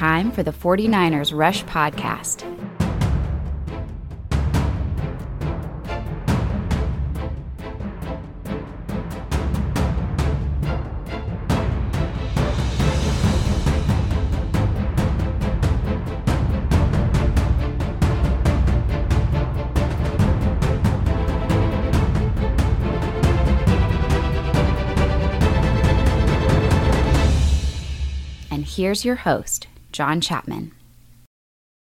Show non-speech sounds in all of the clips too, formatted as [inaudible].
Time for the 49ers Rush Podcast. And here's your host, John Chapman.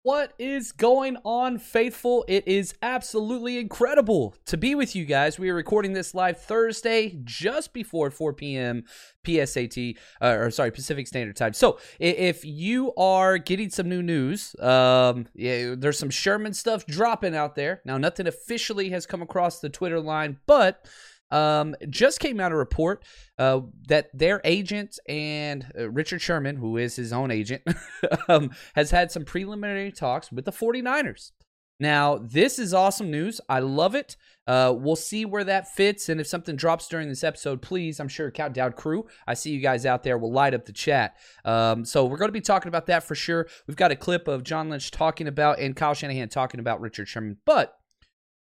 What is going on, faithful? It is absolutely incredible to be with you guys. We are recording this live Thursday, just before 4 p.m. PSAT, uh, or sorry, Pacific Standard Time. So, if you are getting some new news, um, yeah, there's some Sherman stuff dropping out there. Now, nothing officially has come across the Twitter line, but um, just came out a report uh, that their agent and uh, Richard Sherman, who is his own agent, [laughs] um, has had some preliminary talks with the 49ers. Now, this is awesome news. I love it. Uh, we'll see where that fits. And if something drops during this episode, please, I'm sure Countdown Crew, I see you guys out there, will light up the chat. Um, so we're going to be talking about that for sure. We've got a clip of John Lynch talking about and Kyle Shanahan talking about Richard Sherman. But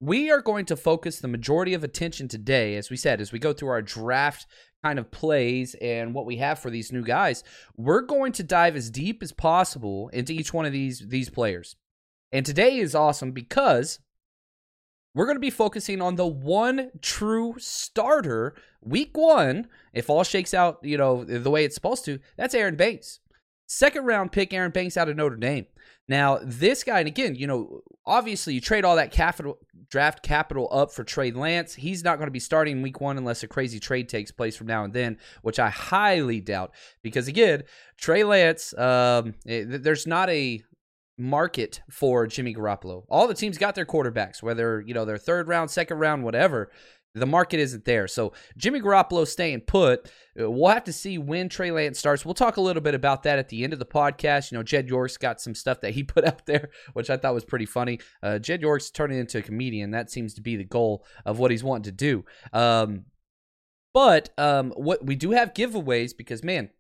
we are going to focus the majority of attention today, as we said, as we go through our draft kind of plays and what we have for these new guys. We're going to dive as deep as possible into each one of these these players. And today is awesome because we're going to be focusing on the one true starter week 1 if all shakes out, you know, the way it's supposed to. That's Aaron Banks. Second round pick Aaron Banks out of Notre Dame. Now, this guy, and again, you know, obviously you trade all that capital draft capital up for Trey Lance. He's not going to be starting week one unless a crazy trade takes place from now and then, which I highly doubt. Because again, Trey Lance, um, it, eh, there's not a market for Jimmy Garoppolo. All the teams got their quarterbacks, whether you know their third round, second round, whatever. The market isn't there. So Jimmy Garoppolo staying put. Uh, we'll have to see when Trey Lance starts. We'll talk a little bit about that at the end of the podcast. You know, Jed York's got some stuff that he [laughs] put out there, which I thought was pretty funny. Uh, Jed York's turning into a comedian. That seems to be the goal of what he's wanting to do. Um, but um, what we do have giveaways because man,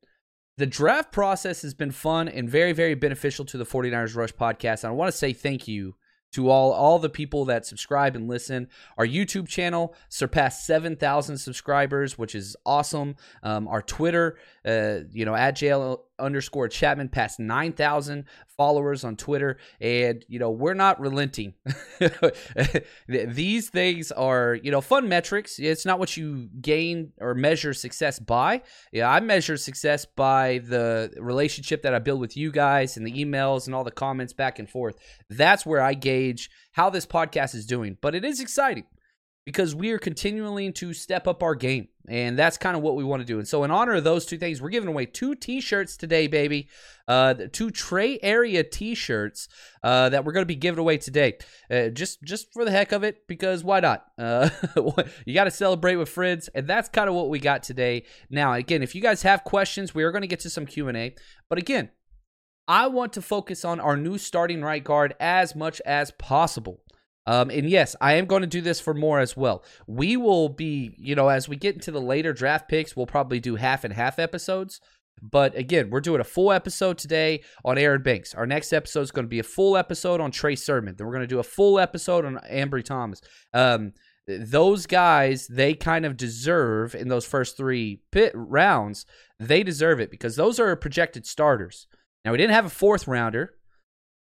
the draft process has been fun and very, very beneficial to the 49ers Rush podcast. And I want to say thank you to all all the people that subscribe and listen. Our YouTube channel surpassed 7,000 subscribers, which is awesome. Um, our Twitter, uh, you know, at JL underscore Chapman past 9,000 followers on Twitter. And, you know, we're not relenting. [laughs] These things are, you know, fun metrics. It's not what you gain or measure success by. Yeah, I measure success by the relationship that I build with you guys and the emails and all the comments back and forth. That's where I gauge how this podcast is doing. But it is exciting because we are continuing to step up our game. And that's kind of what we want to do. And so, in honor of those two things, we're giving away two t shirts today, baby. Uh, two Trey Area t shirts uh, that we're going to be giving away today. Uh, just just for the heck of it, because why not? [laughs] Uh, you got to celebrate with friends. And that's kind of what we got today. Now, again, if you guys have questions, we are going to get to some Q&A. But again, I want to focus on our new starting right guard as much as possible. Um, and yes, I am going to do this for more as well. We will be, you know, as we get into the later draft picks, we'll probably do half and half episodes. But again, we're doing a full episode today on Aaron Banks. Our next episode is going to be a full episode on Trey Sermon. Then we're going to do a full episode on Ambry Thomas. Um, those guys, they kind of deserve in those first three pit rounds, they deserve it because those are projected starters. Now, we didn't have a fourth rounder.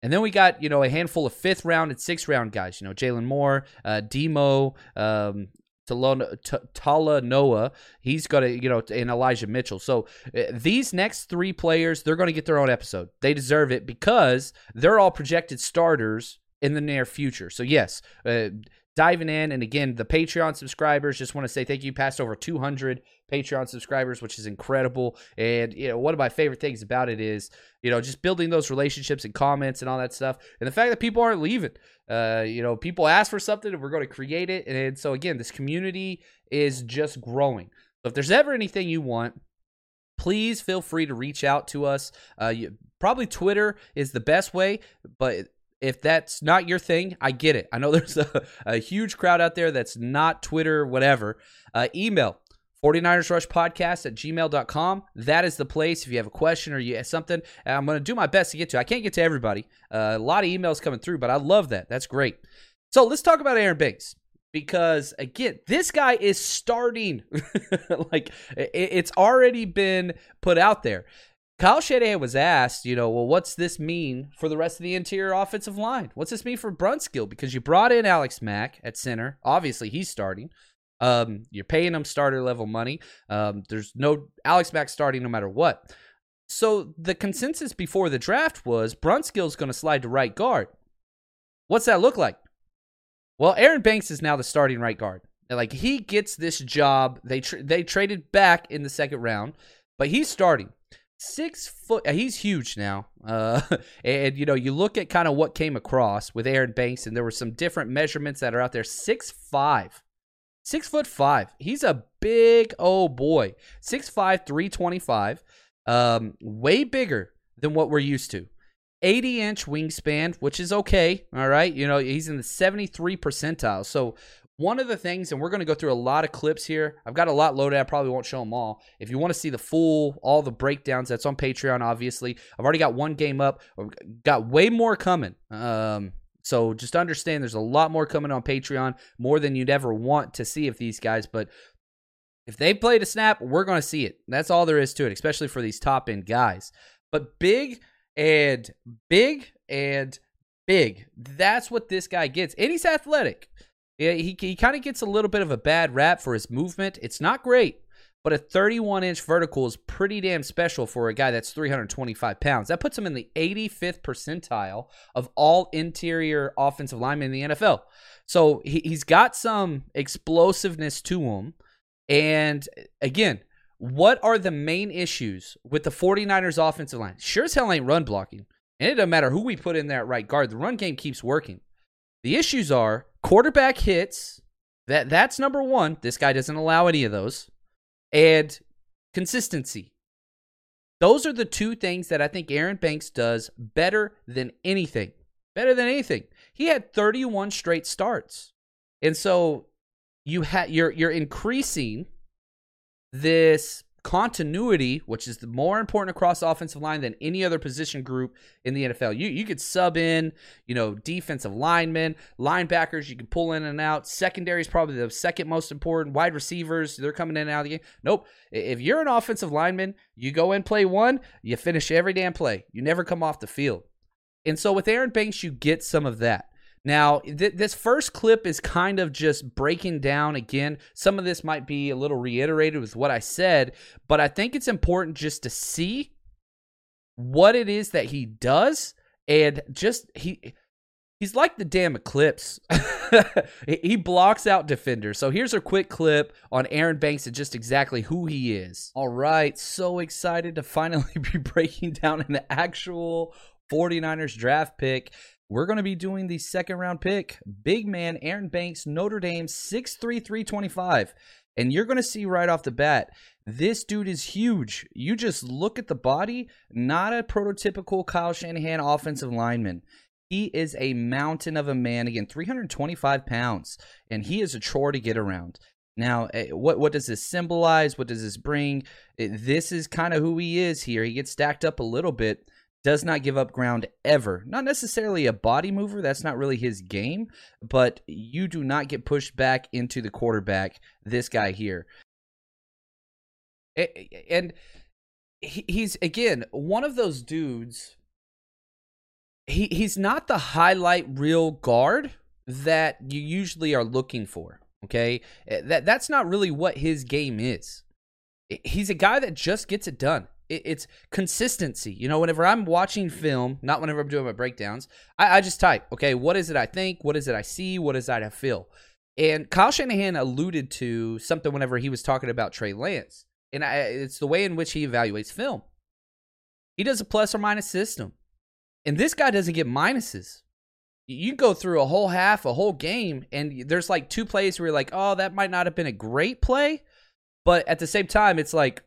And then we got, you know, a handful of fifth round and sixth round guys, you know, Jaylon Moore, uh, Demo, um, Talanoa, he's got to, you know, and Elijah Mitchell. So uh, these next three players, they're going to get their own episode. They deserve it because they're all projected starters in the near future. So yes, uh, diving in. And again the patreon subscribers just want to say thank you. Passed over 200 patreon subscribers which is incredible. And you know one of my favorite things about it is you know just building those relationships and comments and all that stuff. And the fact that people aren't leaving. Uh you know people ask for something and we're going to create it. And so again this community is just growing. So if there's ever anything you want please feel free to reach out to us. Uh you, probably twitter is the best way but if that's not your thing, I get it. I know [laughs] there's a, a huge crowd out there that's not Twitter, whatever. Uh, email 49ers Rush Podcast at gmail.com. That is the place. If you have a question or you have something, I'm going to do my best to get to. I can't get to everybody. Uh, a lot of emails coming through, but I love that. That's great. So let's talk about Aaron Banks because again, this guy is starting. [laughs] like it's already been put out there. Kyle Shanahan was asked, you know, well, what's this mean for the rest of the interior offensive line? What's this mean for Brunskill? Because you brought in Alex Mack at center. Obviously, he's starting. Um, you're paying him starter level money. Um, there's no Alex Mack starting no matter what. So the consensus before the draft was Brunskill's going to slide to right guard. What's that look like? Well, Aaron Banks is now the starting right guard. Like he gets this job. They they traded back in the second round, but he's starting six foot. He's huge now. Uh, [laughs] and you know, you look at kind of what came across with Aaron Banks, and there were some different measurements that are out there. Six five, six foot five. He's a big oh boy. Six five, three twenty five. Um, way bigger than what we're used to. 80 inch wingspan, which is okay. All right. You know, he's in the 73 percentile. So one of the things, and we're going to go through a lot of clips here. I've got a lot loaded. I probably won't show them all. If you want to see the full, all the breakdowns, that's on Patreon, obviously. I've already got one game up. got way more coming. Um, so just understand there's a lot more coming on Patreon, more than you'd ever want to see of these guys. But if they played a snap, we're going to see it. That's all there is to it, especially for these top end guys. But big and big and big. That's what this guy gets. And he's athletic. He, he kind of gets a little bit of a bad rap for his movement. It's not great, but a 31 inch vertical is pretty damn special for a guy that's 325 pounds. That puts him in the 85th percentile of all interior offensive linemen in the NFL. So he, he's got some explosiveness to him. And again, what are the main issues with the 49ers offensive line? Sure as hell ain't run blocking. And it doesn't matter who we put in there at right guard, the run game keeps working. The issues are quarterback hits. That that's number one. This guy doesn't allow any of those. And consistency. Those are the two things that I think Aaron Banks does better than anything. Better than anything. He had 31 straight starts. And so you ha- you're you're increasing this continuity, which is more important across offensive line than any other position group in the NFL. You you could sub in, you know, defensive linemen, linebackers, you can pull in and out. Secondary is probably the second most important. Wide receivers, they're coming in and out of the game. Nope. If you're an offensive lineman, you go and play one, you finish every damn play. You never come off the field. And so with Aaron Banks, you get some of that. Now, th- this first clip is kind of just breaking down again. Some of this might be a little reiterated with what I said, but I think it's important just to see what it is that he does and just he he's like the damn eclipse. [laughs] he blocks out defenders. So here's a quick clip on Aaron Banks and just exactly who he is. All right, so excited to finally [laughs] be breaking down an actual 49ers draft pick. We're going to be doing the second round pick. Big man Aaron Banks, Notre Dame, 6'3, 325. And you're going to see right off the bat, this dude is huge. You just look at the body, not a prototypical Kyle Shanahan offensive lineman. He is a mountain of a man. Again, 325 pounds, and he is a chore to get around. Now, eh, what what does this symbolize? What does this bring? Eh, this is kind of who he is here. He gets stacked up a little bit, does not give up ground ever. Not necessarily a body mover, that's not really his game, but you do not get pushed back into the quarterback, this guy here. And he's, again, one of those dudes. He, he's not the highlight real guard that you usually are looking for. Okay. That, that's not really what his game is. He's a guy that just gets it done it's consistency. You know, whenever I'm watching film, not whenever I'm doing my breakdowns, I, I just type, okay, what is it I think? What is it I see? What is it I feel? And Kyle Shanahan alluded to something whenever he was talking about Trey Lance, and I, it's the way in which he evaluates film. He does a plus or minus system, and this guy doesn't get minuses. You go through a whole half, a whole game, and there's like two plays where you're like, oh, that might not have been a great play, but at the same time, it's like,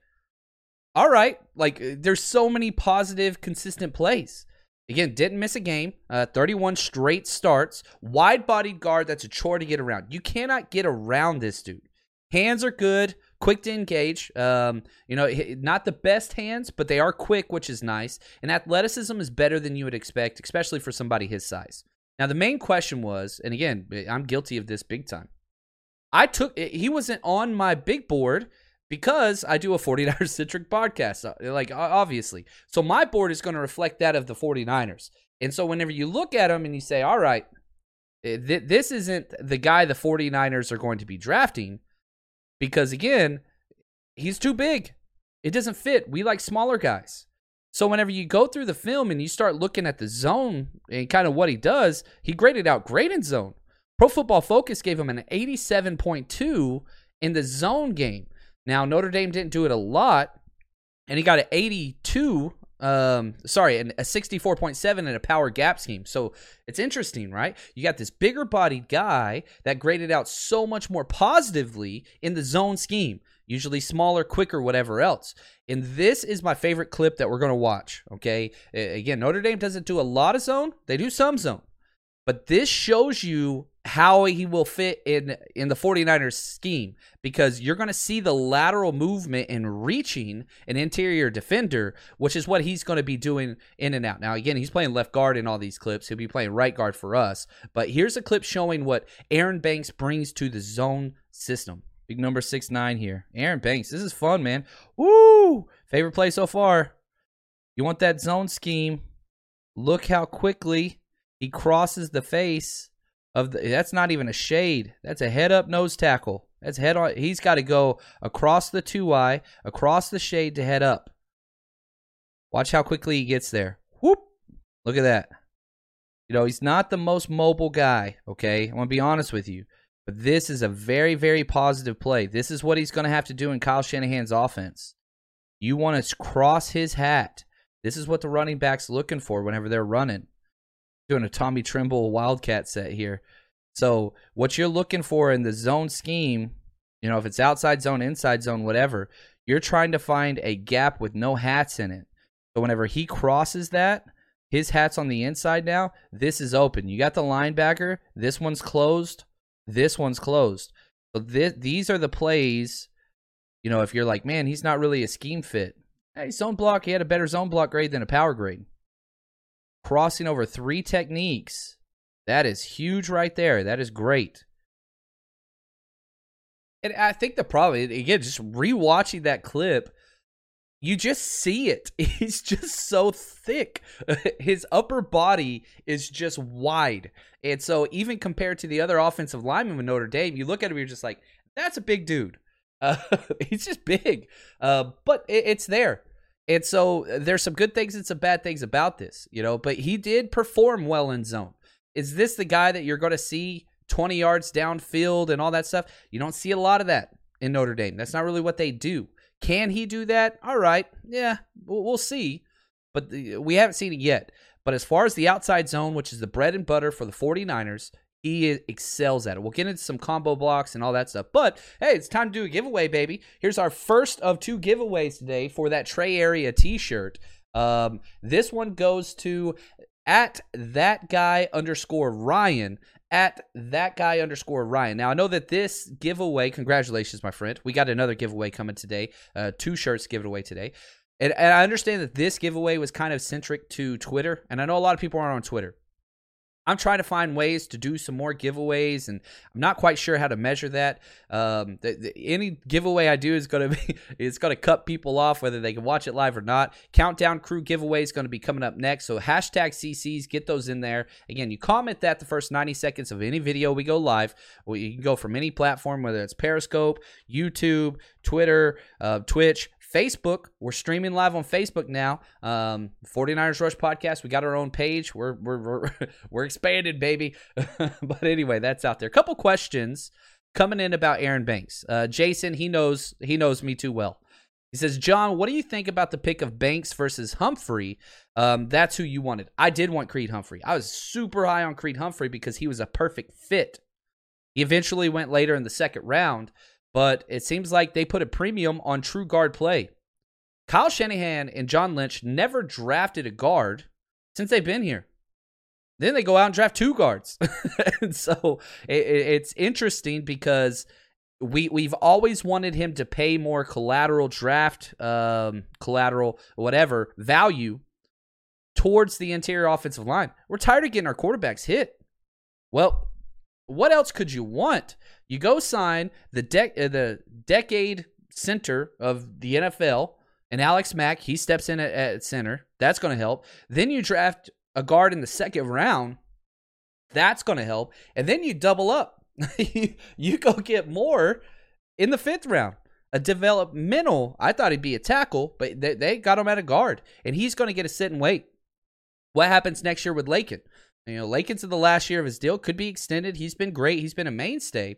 all right, like there's so many positive, consistent plays. Again, didn't miss a game. Uh, 31 straight starts. Wide bodied guard, that's a chore to get around. You cannot get around this dude. Hands are good, quick to engage. Um, you know, not the best hands, but they are quick, which is nice. And athleticism is better than you would expect, especially for somebody his size. Now, the main question was, and again, I'm guilty of this big time. I took, he wasn't on my big board because I do a 49ers [laughs] centric podcast, uh, like obviously. So my board is going to reflect that of the 49ers. And so whenever you look at them and you say, all right, eh, th- this isn't the guy the 49ers are going to be drafting because again, he's too big. It doesn't fit. We like smaller guys. So whenever you go through the film and you start looking at the zone and kind of what he does, he graded out great in zone. Pro Football Focus gave him an 87.2 in the zone game. Now, Notre Dame didn't do it a lot, and he got an 82, um, sorry, and a 64.7 in a power gap scheme. So it's interesting, right? You got this bigger bodied guy that graded out so much more positively in the zone scheme, usually smaller, quicker, whatever else. And this is my favorite clip that we're going to watch, okay? Again, Notre Dame doesn't do a lot of zone, they do some zone. But this shows you how he will fit in in the 49ers scheme because you're going to see the lateral movement and reaching an interior defender which is what he's going to be doing in and out. Now again he's playing left guard in all these clips. He'll be playing right guard for us. But here's a clip showing what aaron banks brings to the zone system. Big number six nine here. Aaron banks this is fun man. Woo! favorite play so far. You want that zone scheme. Look how quickly he crosses the face of the that's not even a shade. That's a head up nose tackle. That's head on he's got to go across the two eye, across the shade to head up. Watch how quickly he gets there. Whoop. Look at that. You know, he's not the most mobile guy, okay? I want to be honest with you. But this is a very, very positive play. This is what he's going to have to do in Kyle Shanahan's offense. You want to cross his hat. This is what the running back's looking for whenever they're running doing a Tommy Tremble Wildcat set here. So what you're looking for in the zone scheme, you know, if it's outside zone, inside zone, whatever, you're trying to find a gap with no hats in it. So whenever he crosses that, his hat's on the inside now. This is open. You got the linebacker. This one's closed. This one's closed. So these are the plays. You know, if you're like, man, he's not really a scheme fit. Hey, zone block. He had a better zone block grade than a power grade crossing over three techniques. That is huge right there. That is great. And I think the problem, again, just rewatching that clip, you just see it. [laughs] He's just so thick. [laughs] His upper body is just wide. And so, even compared to the other offensive linemen with Notre Dame, you look at him, you're just like, that's a big dude. Uh, [laughs] he's just big. Uh, but it, it's there. And so uh, there's some good things and some bad things about this, you know, but he did perform well in zone. Is this the guy that you're going to see 20 yards downfield and all that stuff? You don't see a lot of that in Notre Dame. That's not really what they do. Can he do that? All right. Yeah, we'll, see. But we haven't seen it yet. But as far as the outside zone, which is the bread and butter for the 49ers, he excels at it. We'll get into some combo blocks and all that stuff. But hey, it's time to do a giveaway, baby. Here's our first of two giveaways today for that Trey Area t-shirt. Um, this one goes to at that guy underscore Ryan at that guy underscore Ryan. Now I know that this giveaway, congratulations, my friend. We got another giveaway coming today. Uh, two shirts given away today. And, and I understand that this giveaway was kind of centric to Twitter, and I know a lot of people aren't on Twitter. I'm trying to find ways to do some more giveaways, and I'm not quite sure how to measure that. Um, the, the, any giveaway I do is going [laughs] to be it's going to cut people off whether they can watch it live or not. Countdown crew giveaway is going to be coming up next, so hashtag CCs, get those in there. Again, you comment that the first 90 seconds of any video we go live. Well, you can go from any platform, whether it's Periscope, YouTube, Twitter, uh, Twitch, Facebook. We're streaming live on Facebook now. Um, 49ers Rush Podcast. We got our own page. We're we're we're, [laughs] we're expanded, baby. [laughs] but anyway, that's out there. A couple questions coming in about Aaron Banks. Uh, Jason, he knows he knows me too well. He says, John, what do you think about the pick of Banks versus Humphrey? Um, that's who you wanted. I did want Creed Humphrey. I was super high on Creed Humphrey because he was a perfect fit. He eventually went later in the second round, but it seems like they put a premium on true guard play. Kyle Shanahan and John Lynch never drafted a guard since they've been here. Then they go out and draft two guards. and [laughs] so it, it's interesting because we we've always wanted him to pay more collateral draft um, collateral whatever value towards the interior offensive line. We're tired of getting our quarterbacks hit. Well, what else could you want? You go sign the de- uh, the decade center of the NFL and Alex Mack, he steps in at, at center. That's going to help. Then you draft a guard in the second round. That's going to help. And then you double up. [laughs] you go get more in the fifth round. A developmental, I thought he'd be a tackle, but they, they got him at a guard, and he's going to get a sit and wait. What happens next year with Laken? You know, Laken's in the last year of his deal, could be extended. He's been great. He's been a mainstay.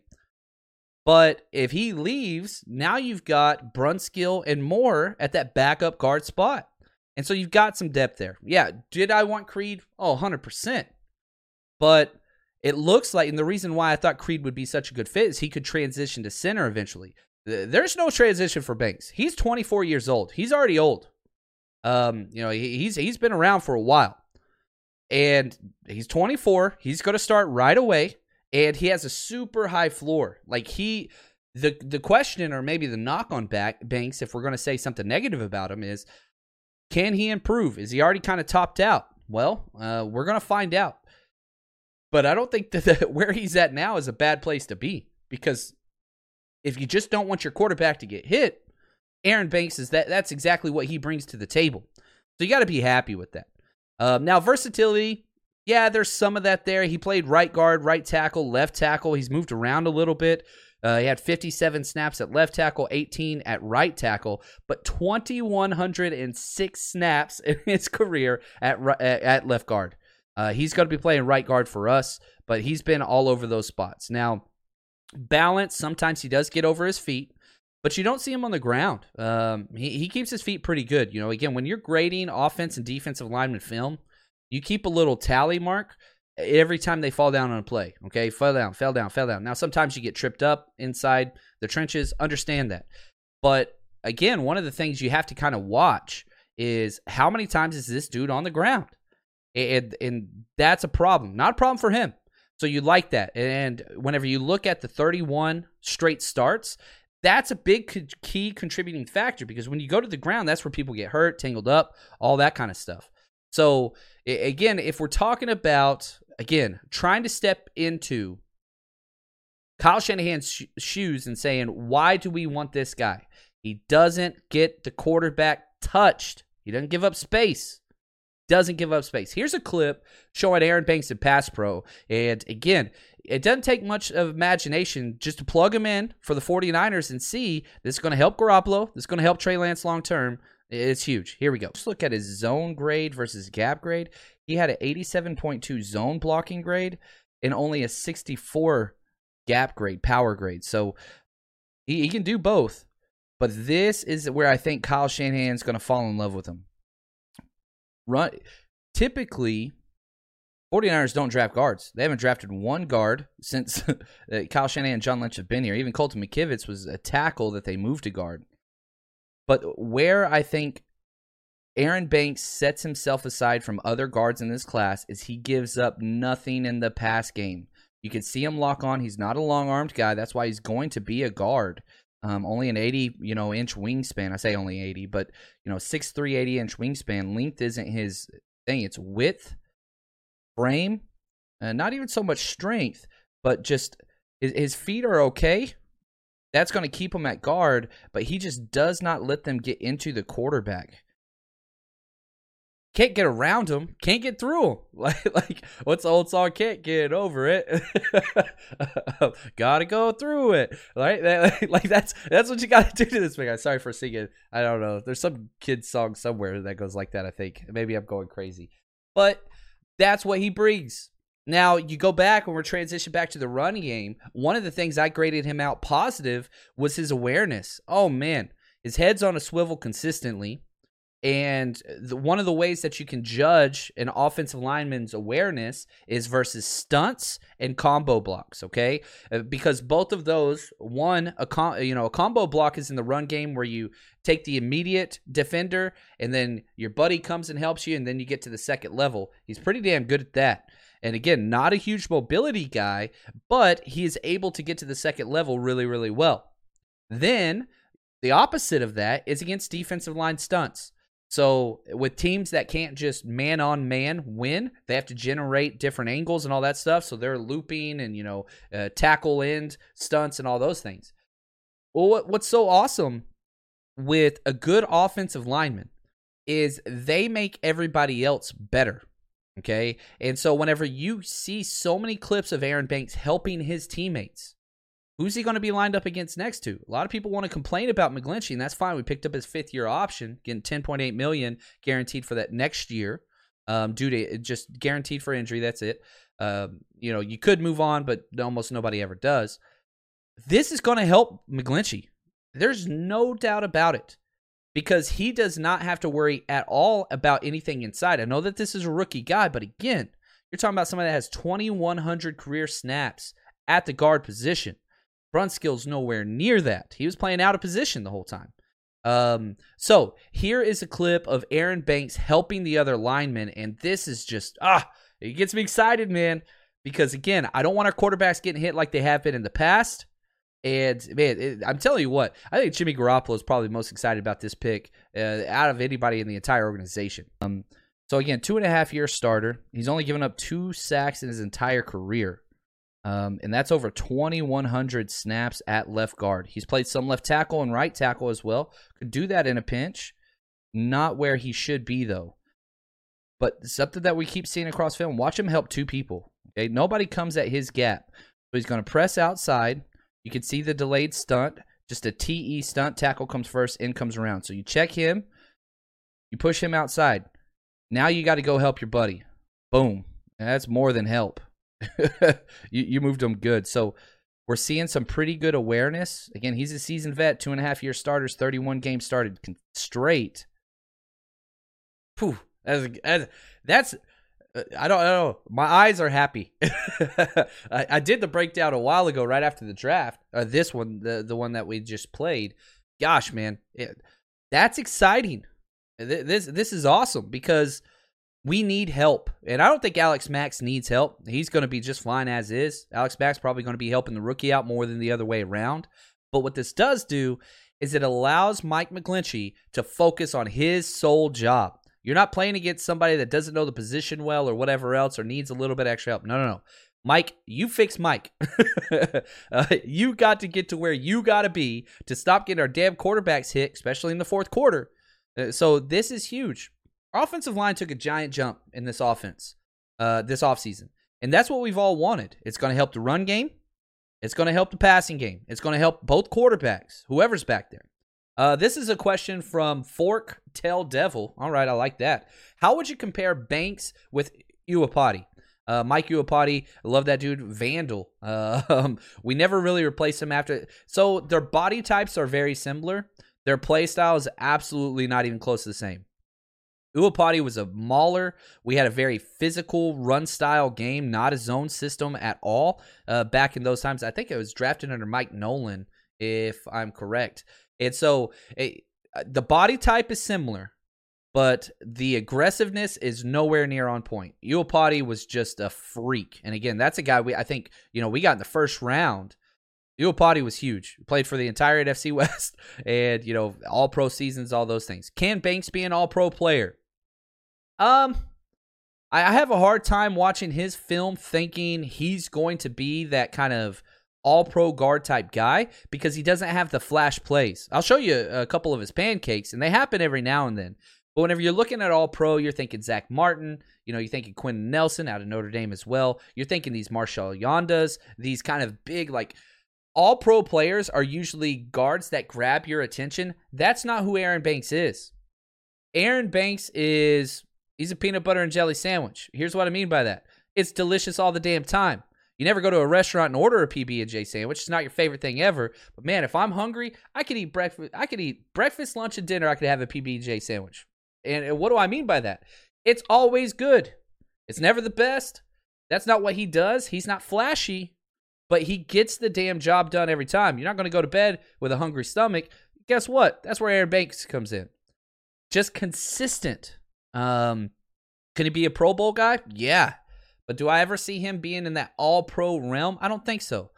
But if he leaves, now you've got Brunskill and Moore at that backup guard spot. And so you've got some depth there. Yeah, did I want Creed? Oh, 100%. But it looks like, and the reason why I thought Creed would be such a good fit is he could transition to center eventually. There's no transition for Banks. He's 24 years old. He's already old. Um, you know, he's he's been around for a while, and he's 24. He's going to start right away, and he has a super high floor. Like he, the the question or maybe the knock on back Banks, if we're going to say something negative about him, is can he improve? Is he already kind of topped out? Well, uh, we're going to find out. But I don't think [laughs] that the, where he's at now is a bad place to be because if you just don't want your quarterback to get hit, Aaron Banks is that that's exactly what he brings to the table. So you got to be happy with that. Um, now versatility, yeah, there's some of that there. He played right guard, right tackle, left tackle. He's moved around a little bit. Uh, he had 57 snaps at left tackle, 18 at right tackle, but 2,106 snaps [laughs] in his career at at left guard. Uh, he's going to be playing right guard for us, but he's been all over those spots. Now, balance, sometimes he does get over his feet, but you don't see him on the ground. Um, he, he keeps his feet pretty good. You know, again, when you're grading offense and defensive lineman film, you keep a little tally mark every time they fall down on a play. Okay, fell down, fell down, fell down. Now, sometimes you get tripped up inside the trenches. Understand that. But again, one of the things you have to kind of watch is how many times is this dude on the ground? And, and that's a problem. Not a problem for him. So you like that. And whenever you look at the 31 straight starts, that's a big key contributing factor because when you go to the ground, that's where people get hurt, tangled up, all that kind of stuff. So again, if we're talking about again trying to step into Kyle Shanahan's sh- shoes and saying, "Why do we want this guy?" He doesn't get the quarterback touched. He doesn't give up space doesn't give up space. Here's a clip showing Aaron Banks in Pass Pro. And again, it doesn't take much of imagination just to plug him in for the 49ers and see this is going to help Garoppolo. This is going to help Trey Lance long term. It's huge. Here we go. Let's look at his zone grade versus gap grade. He had an 87.2 zone blocking grade and only a 64 gap grade, power grade. So he, he can do both. But this is where I think Kyle Shanahan's going to fall in love with him run typically 49ers don't draft guards. They haven't drafted one guard since [laughs] Kyle Shanahan and John Lynch have been here. Even Colton McKivitz was a tackle that they moved to guard. But where I think Aaron Banks sets himself aside from other guards in this class is he gives up nothing in the pass game. You can see him lock on. He's not a long armed guy. That's why he's going to be a guard. Um, only an 80, you know, inch wingspan. I say only 80, but you know, 6'3", 80 inch wingspan. Length isn't his thing. It's width, frame, and not even so much strength, but just his, his feet are okay. That's going to keep him at guard, but he just does not let them get into the quarterback. can't get around him, can't get through him. [laughs] Like, like what's the old song? Can't get over it. [laughs] gotta go through it. Right? That, [laughs] like that's that's what you gotta do to this guy. Sorry for singing. I don't know. There's some kid song somewhere that goes like that. I think maybe I'm going crazy, but that's what he brings. Now you go back when we're transitioning back to the run game. One of the things I graded him out positive was his awareness. Oh man, his head's on a swivel consistently. And the, one of the ways that you can judge an offensive lineman's awareness is versus stunts and combo blocks. Okay, uh, because both of those, one a com- you know a combo block is in the run game where you take the immediate defender and then your buddy comes and helps you, and then you get to the second level. He's pretty damn good at that. And again, not a huge mobility guy, but he is able to get to the second level really, really well. Then the opposite of that is against defensive line stunts. So with teams that can't just man on man win, they have to generate different angles and all that stuff. So they're looping and you know uh, tackle end stunts and all those things. Well, what, what's so awesome with a good offensive lineman is they make everybody else better. Okay. And so whenever you see so many clips of Aaron Banks helping his teammates, who's he going to be lined up against next to? A lot of people want to complain about McGlinchey, and that's fine. We picked up his fifth year option, getting 10.8 million guaranteed for that next year, um, due to just guaranteed for injury. That's it. Um, you know, you could move on, but almost nobody ever does. This is going to help McGlinchey. There's no doubt about it because he does not have to worry at all about anything inside. I know that this is a rookie guy, but again, you're talking about somebody that has 2,100 career snaps at the guard position. Brunskill's nowhere near that. He was playing out of position the whole time. Um, so here is a clip of Aaron Banks helping the other lineman, and this is just ah, it gets me excited, man. Because again, I don't want our quarterbacks getting hit like they have been in the past. And man, it, I'm telling you what, I think Jimmy Garoppolo is probably most excited about this pick uh, out of anybody in the entire organization. Um, so again, two and a half year starter. He's only given up two sacks in his entire career, um, and that's over 2,100 snaps at left guard. He's played some left tackle and right tackle as well. Could do that in a pinch. Not where he should be though. But something that we keep seeing across film. Watch him help two people. Okay, nobody comes at his gap. So he's going to press outside. You can see the delayed stunt. Just a TE stunt. Tackle comes first, in comes around. So you check him, you push him outside. Now you got to go help your buddy. Boom. That's more than help. [laughs] you, you moved him good. So we're seeing some pretty good awareness. Again, he's a seasoned vet, two and a half year starters, 31 games started straight. Whew, that's, that's I don't, I don't know. My eyes are happy. [laughs] I, I, did the breakdown a while ago, right after the draft. Uh, this one, the the one that we just played. Gosh, man, it, that's exciting. This this is awesome because we need help, and I don't think Alex Mack needs help. He's going to be just fine as is. Alex Mack probably going to be helping the rookie out more than the other way around. But what this does do is it allows Mike McGlinchey to focus on his sole job. You're not playing against somebody that doesn't know the position well or whatever else or needs a little bit extra help. No, no, no. Mike, you fix Mike. [laughs] uh, you got to get to where you got to be to stop getting our damn quarterbacks hit, especially in the fourth quarter. Uh, so this is huge. Offensive line took a giant jump in this offense uh, this offseason. And that's what we've all wanted. It's going to help the run game. It's going to help the passing game. It's going to help both quarterbacks, whoever's back there. Uh, this is a question from Fork Tail Devil. All right, I like that. How would you compare Banks with Iupati? Uh, Mike Iupati, I love that dude. Vandal. Uh, [laughs] um, we never really replaced him after. So their body types are very similar. Their play style is absolutely not even close to the same. Iupati was a mauler. We had a very physical run style game, not a zone system at all. Uh, back in those times, I think it was drafted under Mike Nolan, if I'm correct. And so it, uh, the body type is similar, but the aggressiveness is nowhere near on point. Iupati was just a freak. And again, that's a guy we I think, you know, we got in the first round. Iupati was huge. Played for the entire [laughs] NFC West [laughs] and, you know, all pro seasons, all those things. Can Banks be an all pro player? Um, I have a hard time watching his film thinking he's going to be that kind of all pro guard type guy because he doesn't have the flash plays. I'll show you a couple of his pancakes, and they happen every now and then. But whenever you're looking at all pro, you're thinking Zach Martin, you know, you're thinking Quenton Nelson out of Notre Dame as well. You're thinking these Marshal Yandas, these kind of big, like all pro players are usually guards that grab your attention. That's not who Aaron Banks is. Aaron Banks is he's a peanut butter and jelly sandwich. Here's what I mean by that. It's delicious all the damn time. You never go to a restaurant and order a PB and J sandwich. It's not your favorite thing ever. But man, if I'm hungry, I could eat breakfast. I could eat breakfast, lunch, and dinner. I could have a PB and J sandwich. And what do I mean by that? It's always good. It's never the best. That's not what he does. He's not flashy, but he gets the damn job done every time. You're not going to go to bed with a hungry stomach. Guess what? That's where Aaron Banks comes in. Just consistent. Um, can he be a Pro Bowl guy? Yeah. But do I ever see him being in that all pro realm? I don't think so.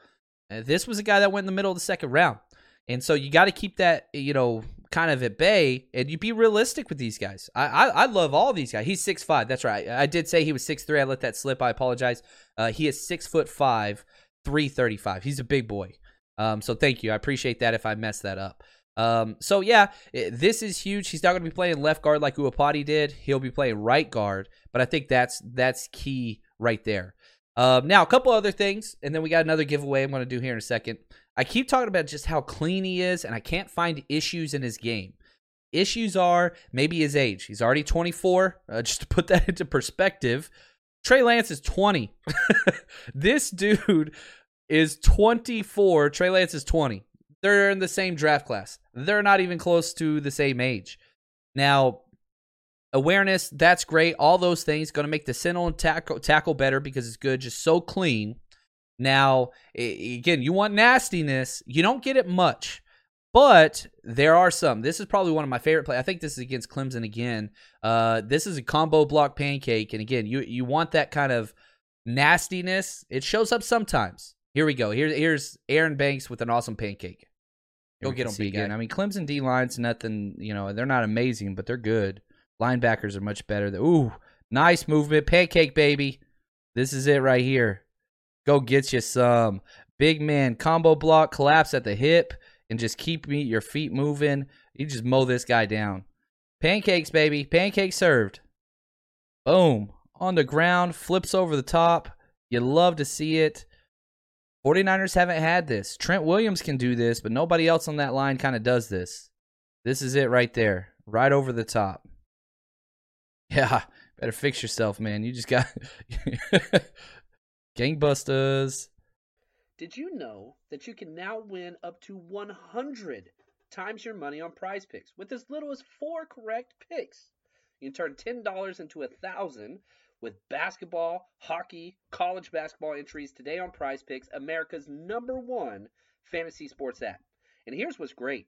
Uh, this was a guy that went in the middle of the second round. And so you got to keep that, you know, kind of at bay and you be realistic with these guys. I, I, I love all these guys. He's six five. That's right. I did say he was six three. I let that slip. I apologize. Uh, he is six foot five, 335. He's a big boy. Um, so thank you. I appreciate that if I messed that up. Um, so yeah, this is huge. He's not going to be playing left guard like Iupati did. He'll be playing right guard, but I think that's that's key right there. Um, now a couple other things, and then we got another giveaway I'm going to do here in a second. I keep talking about just how clean he is, and I can't find issues in his game. Issues are maybe his age. He's already 24. Uh, [laughs] just to put that into perspective, Trey Lance is 20. [laughs] this dude is 24. Trey Lance is 20. They're in the same draft class. They're not even close to the same age. Now, awareness, that's great. All those things going to make the Sentinel and tackle, tackle better because it's good, just so clean. Now, again, you want nastiness. You don't get it much, but there are some. This is probably one of my favorite plays. I think this is against Clemson again. Uh, this is a combo block pancake, and again, you you want that kind of nastiness. It shows up sometimes. Here we go. Here, here's Aaron Banks with an awesome pancake. Go get him, big guy. I mean, Clemson D line's nothing. You know, they're not amazing, but they're good. Linebackers are much better. Than, Ooh, nice movement, pancake baby. This is it right here. Go get you some big man combo block, collapse at the hip, and just keep me your feet moving. You just mow this guy down. Pancakes, baby. Pancakes served. Boom. On the ground, flips over the top. You love to see it. 49ers haven't had this. Trent Williams can do this, but nobody else on that line kind of does this. This is it right there, right over the top. [laughs] Yeah, better fix yourself, man. You just got [laughs] gangbusters. Did you know that you can now win up to 100 times your money on prize picks with as little as four correct picks? You can turn $10 into a thousand with basketball, hockey, college basketball entries today on Prize Picks, America's number one fantasy sports app. And here's what's great: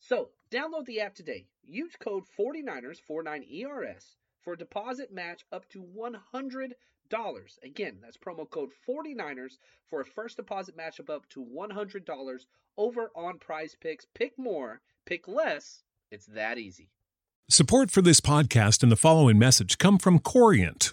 So download the app today. Use code 49ers, 49ERS, for a deposit match up to $100. Again, that's promo code 49ers for a first deposit match up to $100 over on prize picks. Pick more, pick less. It's that easy. Support for this podcast and the following message come from Corient.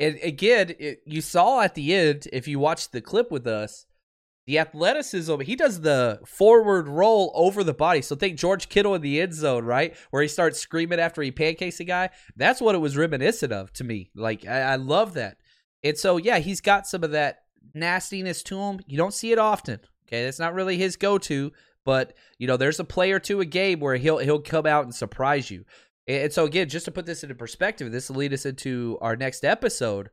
And again, it, you saw at the end, if you watched the clip with us, the athleticism, he does the forward roll over the body. So think George Kittle in the end zone, right? Where he starts screaming after he pancakes a guy. That's what it was reminiscent of to me. Like, I, I love that. And so, yeah, he's got some of that nastiness to him. You don't see it often. Okay. That's not really his go to. But, you know, there's a play or two a game where he'll he'll come out and surprise you. And so again, just to put this into perspective, this will lead us into our next episode.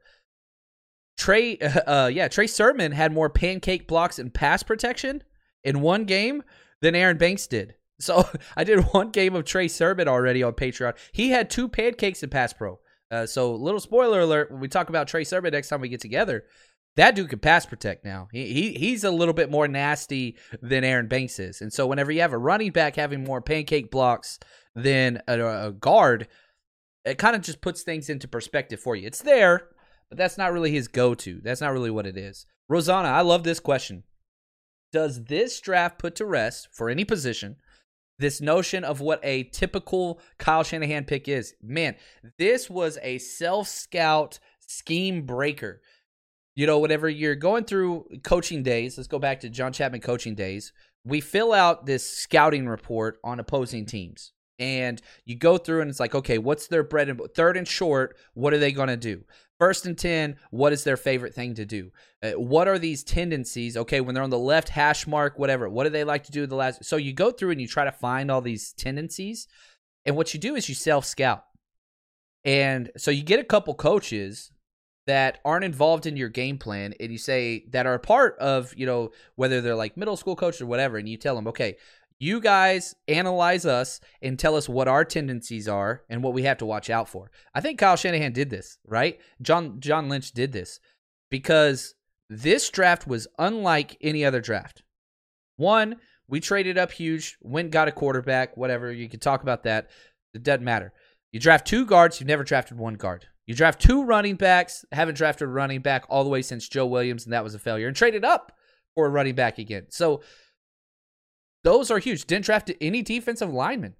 Trey, [laughs] uh, yeah, Trey Sermon had more pancake blocks and pass protection in one game than Aaron Banks did. [laughs] So I did one game of Trey Sermon already on Patreon. He had two pancakes in pass pro. Uh, so little spoiler alert when we talk about Trey Sermon next time we get together. That dude can pass protect now. He, he he's a little bit more nasty than Aaron Banks is. And so whenever you have a running back having more pancake blocks than a, a guard, it kind of just puts things into perspective for you. It's there, but that's not really his go to. That's not really what it is. Rosanna, I love this question. Does this draft put to rest for any position this notion of what a typical Kyle Shanahan pick is? Man, this was a self scout scheme breaker. You know, whenever you're going through coaching days, let's go back to John Chapman coaching days, we fill out this scouting report on opposing teams and you go through and it's like okay what's their bread and third and short what are they going to do First and 10, what is their favorite thing to do? Uh, what are these tendencies? Okay, when they're on the left hash mark, whatever, what do they like to do the last? So you go through and you try to find all these tendencies. And what you do is you self scout. And so you get a couple coaches that aren't involved in your game plan and you say that are a part of, you know, whether they're like middle school coach or whatever, and you tell them, okay, you guys analyze us and tell us what our tendencies are and what we have to watch out for. I think Kyle Shanahan did this, right? John John Lynch did this because this draft was unlike any other draft. One, we traded up huge, went got a quarterback, whatever. You can talk about that. It doesn't matter. You draft two guards, you've never drafted one guard. You draft two running backs, haven't drafted a running back all the way since Joe Williams, and that was a failure, and traded up for a running back again. So those are huge. Didn't draft any defensive linemen.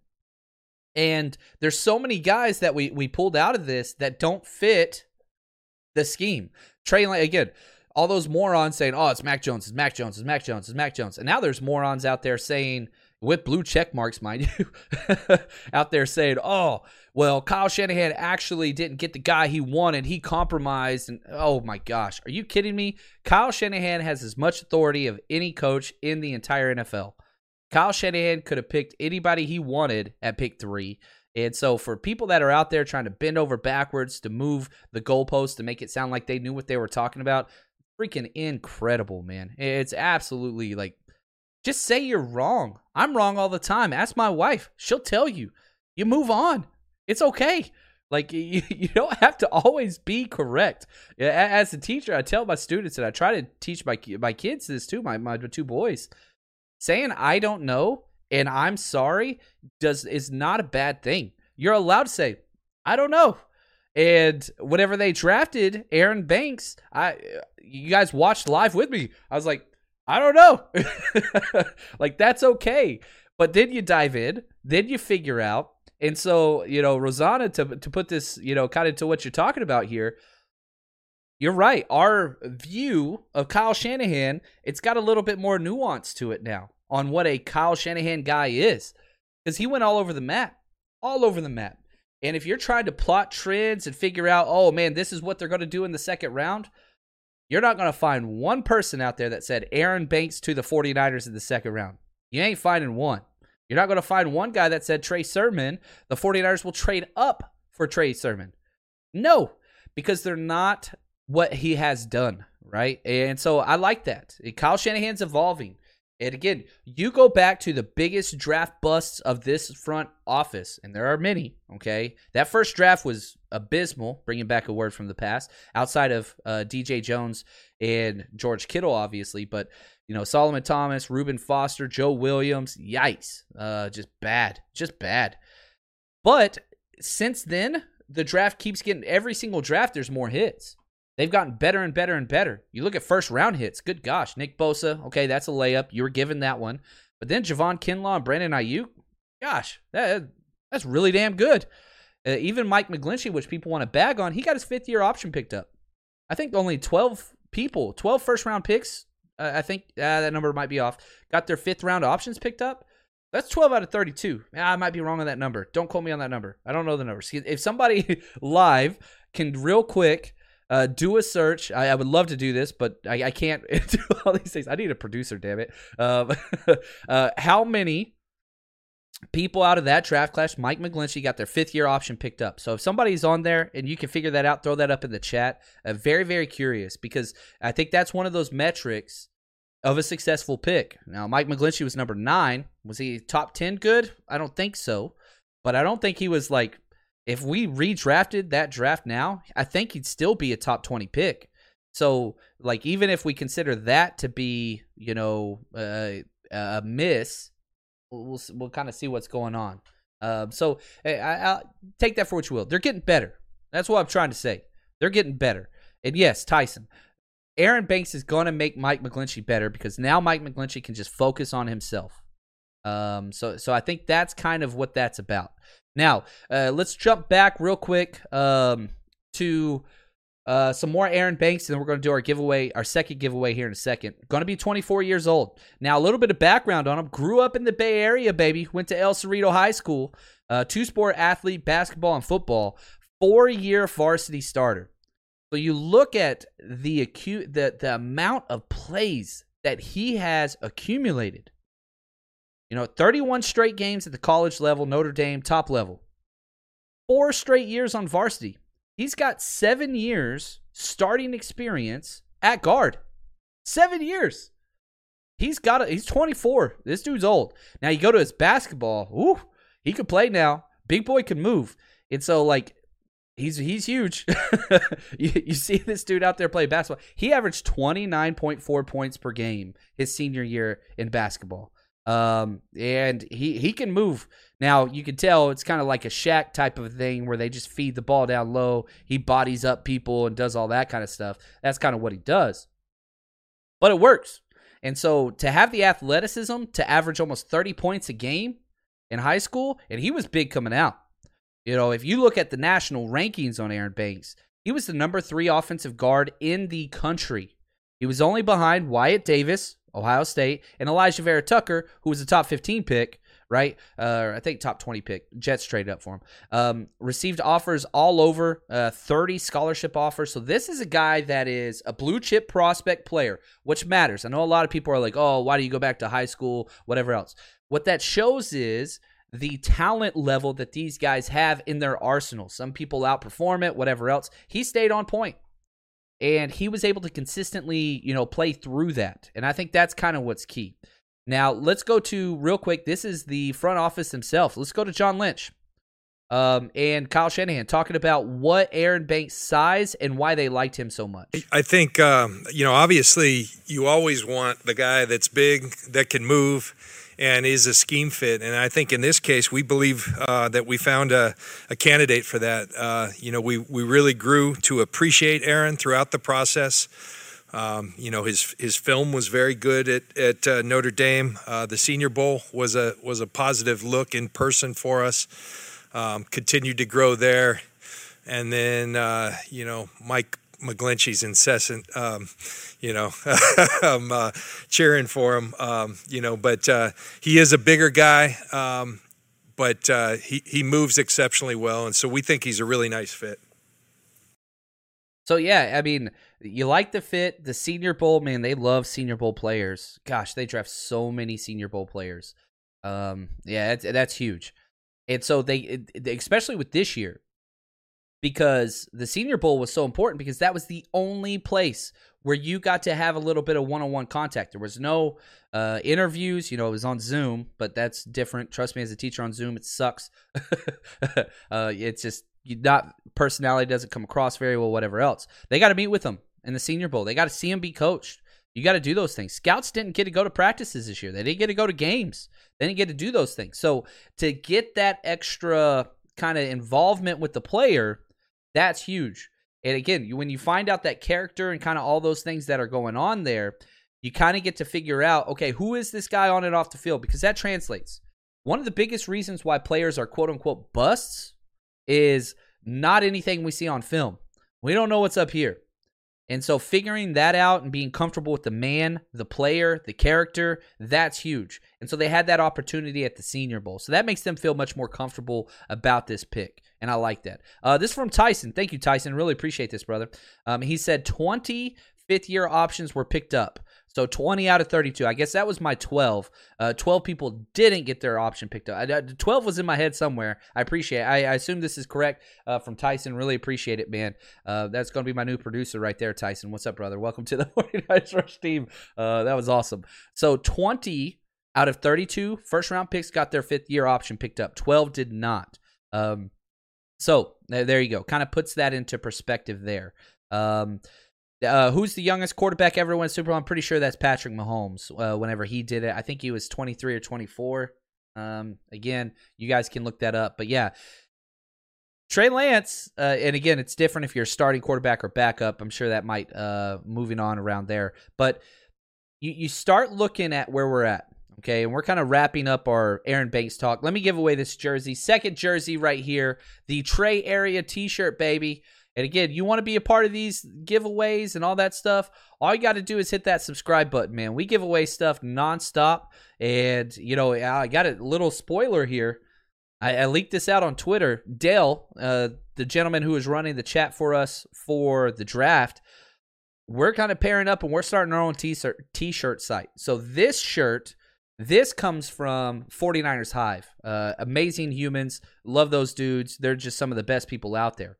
And there's so many guys that we we pulled out of this that don't fit the scheme. Trey again, all those morons saying, "Oh, it's Mac Jones, it's Mac Jones, it's Mac Jones, it's Mac Jones," and now there's morons out there saying, with blue check marks, mind you, [laughs] out there saying, "Oh, well, Kyle Shanahan actually didn't get the guy he wanted. He compromised." And oh my gosh, are you kidding me? Kyle Shanahan has as much authority of any coach in the entire NFL. Kyle Shanahan could have picked anybody he wanted at pick three. And so, for people that are out there trying to bend over backwards to move the goalpost to make it sound like they knew what they were talking about, freaking incredible, man. It's absolutely like, just say you're wrong. I'm wrong all the time. Ask my wife, she'll tell you. You move on. It's okay. Like, [laughs] you, you don't have to always be correct. As a teacher, I tell my students, and I try to teach my my kids this too, my, my two boys saying I don't know and I'm sorry does is not a bad thing. You're allowed to say I don't know. And whenever they drafted Aaron Banks, I you guys watched live with me. I was like, I don't know. [laughs] like that's okay. But then you dive in, then you figure out. And so, you know, Rosanna to to put this, you know, kind of to what you're talking about here, you're right. Our view of Kyle Shanahan, it's got a little bit more nuance to it now on what a Kyle Shanahan guy is. Because he went all over the map. All over the map. And if you're trying to plot trends and figure out, oh man, this is what they're going to do in the second round, you're not going to find one person out there that said Aaron Banks to the 49ers in the second round. You ain't finding one. You're not going to find one guy that said Trey Sermon, the 49ers will trade up for Trey Sermon. No, because they're not what he has done, right? And so I like that. Kyle Shanahan's evolving. And again, you go back to the biggest draft busts of this front office, and there are many. Okay, that first draft was abysmal, bringing back a word from the past. Outside of uh, DJ Jones and George Kittle, obviously, but you know Solomon Thomas, Reuben Foster, Joe Williams, yikes, uh, just bad, just bad. But since then, the draft keeps getting every single draft. There's more hits. They've gotten better and better and better. You look at first round hits. Good gosh, Nick Bosa. Okay, that's a layup. You were given that one. But then Javon Kinlaw and Brandon Aiyuk. Gosh, that that's really damn good. Uh, even Mike McGlinchey, which people want to bag on, he got his fifth year option picked up. I think only 12 people, 12 first round picks, uh, I think uh, that number might be off, got their fifth round options picked up. That's 12 out of 32. I might be wrong on that number. Don't quote me on that number. I don't know the numbers. If somebody [laughs] live can real quick uh, do a search. I, I, would love to do this, but I, I, can't [laughs] do all these things. I need a producer, damn it. Um, [laughs] uh, how many people out of that draft class, Mike McGlinchey got their fifth year option picked up. So if somebody's on there and you can figure that out, throw that up in the chat. Uh, very, very curious because I think that's one of those metrics of a successful pick. Now, Mike McGlinchey was number nine. Was he top 10 good? I don't think so. But I don't think he was like, if we redrafted that draft now, I think he'd still be a top 20 pick. So, like, even if we consider that to be, you know, uh, a miss, we'll we'll kind of see what's going on. Um, so I, I'll take that for what you will. They're getting better. That's what I'm trying to say. They're getting better. And yes, Tyson, Aaron Banks is going to make Mike McGlinchey better because now Mike McGlinchey can just focus on himself. Um, so so I think that's kind of what that's about. Now uh, let's jump back real quick um, to uh, some more Aaron Banks, and then we're going to do our giveaway, our second giveaway here in a second. Going to be 24 years old. Now, a little bit of background on him. Grew up in the Bay Area, baby. Went to El Cerrito High School. Uh, two sport athlete, basketball and football. Four year varsity starter. So you look at the acute the the amount of plays that he has accumulated. You know, 31 straight games at the college level, Notre Dame top level. Four straight years on varsity. He's got seven years starting experience at guard. Seven years. He's got a, he's 24. This dude's old. Now you go to his basketball. Ooh, he could play now. Big boy can move. And so like he's he's huge. [laughs] you, you see this dude out there play basketball. He averaged 29.4 points per game his senior year in basketball. Um, and he he can move. Now you can tell it's kind of like a Shaq type of thing where they just feed the ball down low. He bodies up people and does all that kind of stuff. That's kind of what he does. But it works. And so to have the athleticism to average almost 30 points a game in high school, and he was big coming out. You know, if you look at the national rankings on Aaron Banks, he was the number three offensive guard in the country. He was only behind Wyatt Davis, Ohio State, and Alijah Vera-Tucker, who was a top 15 pick, right? Uh, I think top 20 pick. Jets traded up for him. Um, received offers all over, uh, 30 scholarship offers. So this is a guy that is a blue chip prospect player, which matters. I know a lot of people are like, oh, why do you go back to high school, whatever else. What that shows is the talent level that these guys have in their arsenal. Some people outperform it, whatever else. He stayed on point and he was able to consistently, you know, play through that. And I think that's kind of what's key. Now, let's go to real quick. This is the front office himself. Let's go to John Lynch um, and Kyle Shanahan talking about what Aaron Banks' size and why they liked him so much. I think, um, you know, obviously you always want the guy that's big, that can move, and is a scheme fit. And I think in this case, we believe uh, that we found a, a candidate for that. Uh, you know, we, we really grew to appreciate Aaron throughout the process. Um, you know, his his film was very good at at uh, Notre Dame. Uh, the Senior Bowl was a was a positive look in person for us. Um, continued to grow there, and then uh, you know Mike McGlinchey's incessant, um, you know, [laughs] um, uh, cheering for him, um, you know. But uh, he is a bigger guy, um, but uh, he he moves exceptionally well, and so we think he's a really nice fit. So yeah, I mean, you like the fit. The Senior Bowl, man, they love Senior Bowl players. Gosh, they draft so many Senior Bowl players. Um, yeah, that's, that's huge. And so they, especially with this year, because the Senior Bowl was so important because that was the only place where you got to have a little bit of one-on-one contact. There was no uh, interviews, you know, it was on Zoom, but that's different. Trust me, as a teacher on Zoom, it sucks. [laughs] uh, it's just not personality doesn't come across very well. Whatever else, they got to meet with them in the Senior Bowl. They got to see them be coached. You got to do those things. Scouts didn't get to go to practices this year. They didn't get to go to games. They didn't get to do those things. So to get that extra kind of involvement with the player that's huge. And again, when you find out that character and kind of all those things that are going on there, you kind of get to figure out, okay, who is this guy on and off the field? Because that translates. One of the biggest reasons why players are quote unquote busts is not anything we see on film. We don't know what's up here. And so figuring that out and being comfortable with the man, the player, the character, that's huge. And so they had that opportunity at the Senior Bowl. So that makes them feel much more comfortable about this pick. And I like that. Uh, this is from Tyson. Thank you, Tyson. Really appreciate this, brother. Um, he said 20 fifth year options were picked up. So 20 out of 32. I guess that was my 12. Uh, 12 people didn't get their option picked up. I, 12 was in my head somewhere. I appreciate it. I, I assume this is correct uh, from Tyson. Really appreciate it, man. Uh, that's going to be my new producer right there, Tyson. What's up, brother? Welcome to the [laughs] 49ers Rush team. Uh, that was awesome. So 20 out of 32 first round picks got their fifth year option picked up. 12 did not. Um, so there you go. Kind of puts that into perspective there. Um, uh, who's the youngest quarterback ever win Super Bowl? I'm pretty sure that's Patrick Mahomes. Uh, whenever he did it, I think he was 23 or 24. Um, again, you guys can look that up. But yeah, Trey Lance, uh, and again, it's different if you're starting quarterback or backup. I'm sure that might uh, moving on around there. But you you start looking at where we're at. Okay, and we're kind of wrapping up our Aaron Banks talk. Let me give away this jersey. Second jersey right here, the Trey Area T-shirt, baby. And again, you want to be a part of these giveaways and all that stuff. All you got to do is hit that subscribe button, man. We give away stuff nonstop. And, you know, I got a little spoiler here. I, I leaked this out on Twitter. Dale, uh, the gentleman who is running the chat for us for the draft, we're kind of pairing up and we're starting our own t-shirt, t-shirt site. So this shirt, this comes from 49ers Hive. Uh, amazing humans. Love those dudes. They're just some of the best people out there.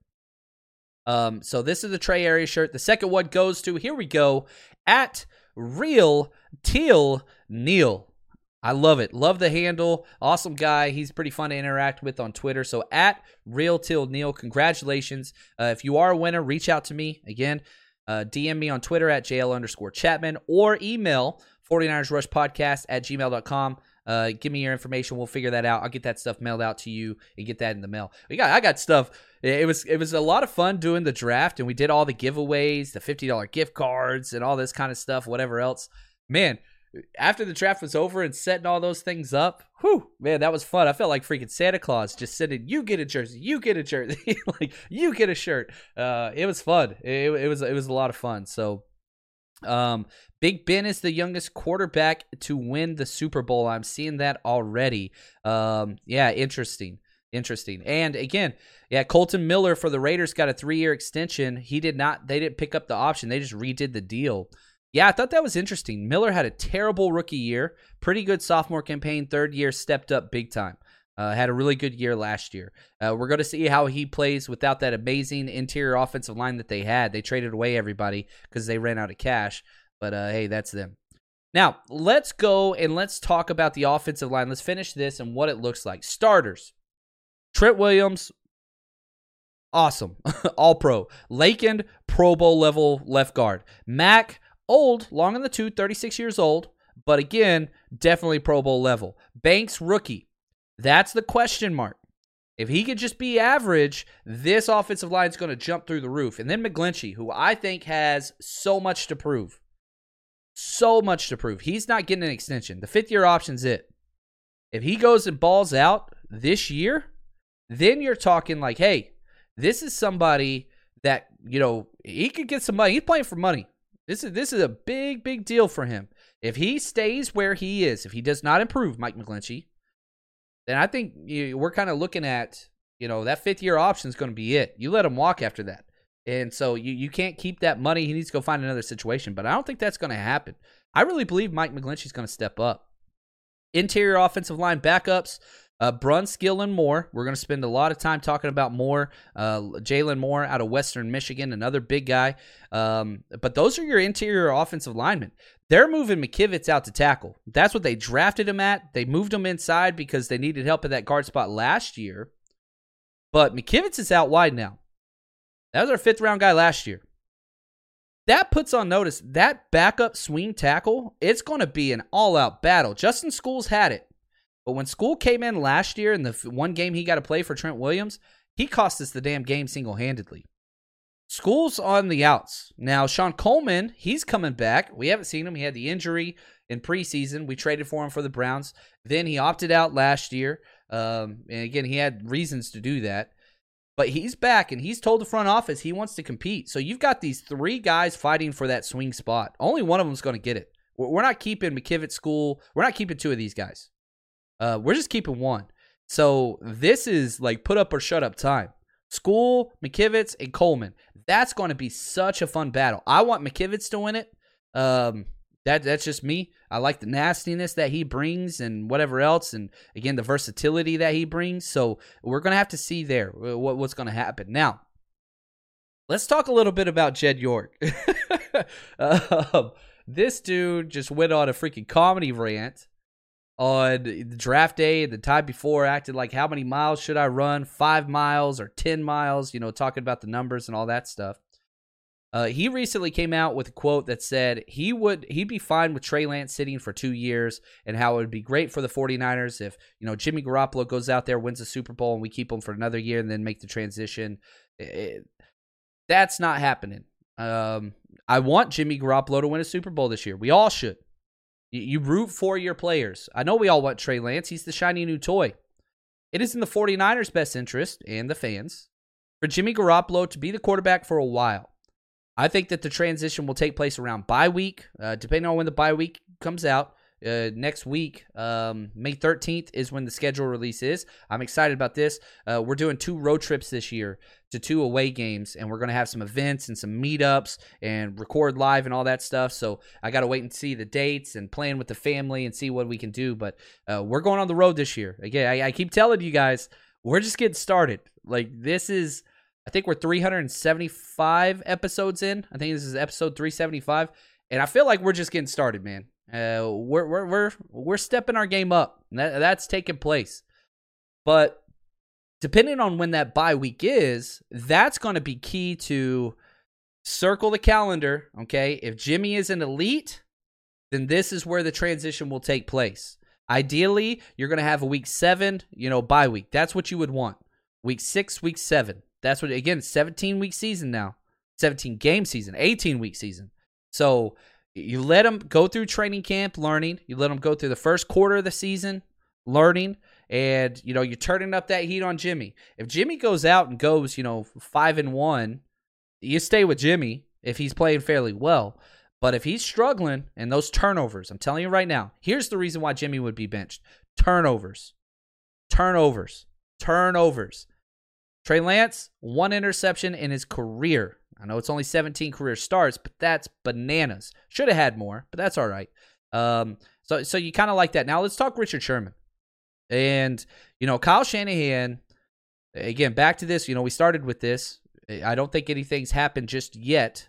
Um, so this is the Trey Area shirt. The second one goes to here we go at Real Teal Neil. I love it. Love the handle. Awesome guy. He's pretty fun to interact with on Twitter. So at Real Till Neil, congratulations. Uh, if you are a winner, reach out to me again. Uh, DM me on Twitter at JL underscore Chapman or email 49ers Rush Podcast at gmail.com. Uh, give me your information. We'll figure that out. I'll get that stuff mailed out to you and get that in the mail. We got I got stuff. It was it was a lot of fun doing the draft, and we did all the giveaways, the fifty dollar gift cards, and all this kind of stuff. Whatever else, man. After the draft was over and setting all those things up, whew, man, that was fun. I felt like freaking Santa Claus just sitting. You get a jersey, you get a jersey, [laughs] like you get a shirt. Uh, it was fun. It, it was it was a lot of fun. So um, Big Ben is the youngest quarterback to win the Super Bowl. I'm seeing that already. Um, yeah, interesting. Interesting. And again, yeah, Colton Miller for the Raiders got a three year extension. He did not, they didn't pick up the option. They just redid the deal. Yeah, I thought that was interesting. Miller had a terrible rookie year, pretty good sophomore campaign, third year stepped up big time. Uh, had a really good year last year. Uh, we're going to see how he plays without that amazing interior offensive line that they had. They traded away everybody because they ran out of cash. But uh, hey, that's them. Now, let's go and let's talk about the offensive line. Let's finish this and what it looks like. Starters Trent Williams, awesome. [laughs] All pro. Laken, Pro Bowl level left guard. Mack, old, long in the tooth, 36 years old, but again, definitely Pro Bowl level. Banks, rookie. That's the question mark. If he could just be average, this offensive line is going to jump through the roof. And then McGlinchey, who I think has so much to prove so much to prove. He's not getting an extension. The fifth year option's it. If he goes and balls out this year, then you're talking like, hey, this is somebody that, you know, he could get some money. He's playing for money. This is this is a big, big deal for him. If he stays where he is, if he does not improve, Mike McGlinchey, then I think you, we're kind of looking at, you know, that fifth year option is going to be it. You let him walk after that. And so you, you can't keep that money. He needs to go find another situation. But I don't think that's going to happen. I really believe Mike McGlinchey's going to step up. Interior offensive line backups. Uh, Brunskill and Moore. We're going to spend a lot of time talking about Moore. Uh, Jaylon Moore out of Western Michigan, another big guy. Um, but those are your interior offensive linemen. They're moving McKivitz out to tackle. That's what they drafted him at. They moved him inside because they needed help at that guard spot last year. But McKivitz is out wide now. That was our fifth round guy last year. That puts on notice that backup swing tackle, it's going to be an all out battle. Justin Skule's had it. But when Skule came in last year in the one game he got to play for Trent Williams, he cost us the damn game single handedly. Skule's on the outs. Now, Shon Coleman, he's coming back. We haven't seen him. He had the injury in preseason. We traded for him for the Browns. Then he opted out last year. Um, and again, he had reasons to do that. But he's back and he's told the front office he wants to compete. So you've got these three guys fighting for that swing spot. Only one of them's going to get it. We're not keeping McKivitz Skule. We're not keeping two of these guys. Uh, we're just keeping one. So this is like put up or shut up time. Skule, McKivitz, and Coleman. That's going to be such a fun battle. I want McKivitz to win it. Um, that that's just me. I like the nastiness that he brings and whatever else, and again the versatility that he brings. So we're gonna have to see there what, what's gonna happen. Now, let's talk a little bit about Jed York. [laughs] um, this dude just went on a freaking comedy rant on the draft day the time before acted like how many miles should I run? Five miles or ten miles, you know, talking about the numbers and all that stuff. Uh, he recently came out with a quote that said he would he'd be fine with Trey Lance sitting for two years and how it would be great for the 49ers if you know Jimmy Garoppolo goes out there wins a Super Bowl and we keep him for another year and then make the transition. It, that's not happening. Um, I want Jimmy Garoppolo to win a Super Bowl this year. We all should. You, root for your players. I know we all want Trey Lance. He's the shiny new toy. It is in the 49ers' best interest and the fans for Jimmy Garoppolo to be the quarterback for a while. I think that the transition will take place around bye week, uh, depending on when the bye week comes out. Uh, next week, um, May 13th is when the schedule release is. I'm excited about this. Uh, we're doing two road trips this year to two away games, and we're going to have some events and some meetups and record live and all that stuff. So I got to wait and see the dates and plan with the family and see what we can do. But uh, we're going on the road this year. Again, I, I keep telling you guys, we're just getting started. Like, this is I think we're 375 episodes in. I think this is episode 375, and I feel like we're just getting started, man. Uh, we're we're we're we're stepping our game up. That, that's taking place, but depending on when that bye week is, that's going to be key to circle the calendar. Okay, if Jimmy is an elite, then this is where the transition will take place. Ideally, you're going to have a week seven, you know, bye week. That's what you would want. Week six, week seven. That's what again, 17 week season now. 17 game season, 18 week season. So you let them go through training camp learning. You let them go through the first quarter of the season learning. And, you know, you're turning up that heat on Jimmy. If Jimmy goes out and goes, you know, five and one, you stay with Jimmy if he's playing fairly well. But if he's struggling and those turnovers, I'm telling you right now, here's the reason why Jimmy would be benched turnovers, turnovers, turnovers. Trey Lance, one interception in his career. I know it's only 17 career starts, but that's bananas. Should have had more, but that's all right. Um, so, so you kind of like that. Now let's talk Richard Sherman. And, you know, Kyle Shanahan, again, back to this, you know, we started with this. I don't think anything's happened just yet,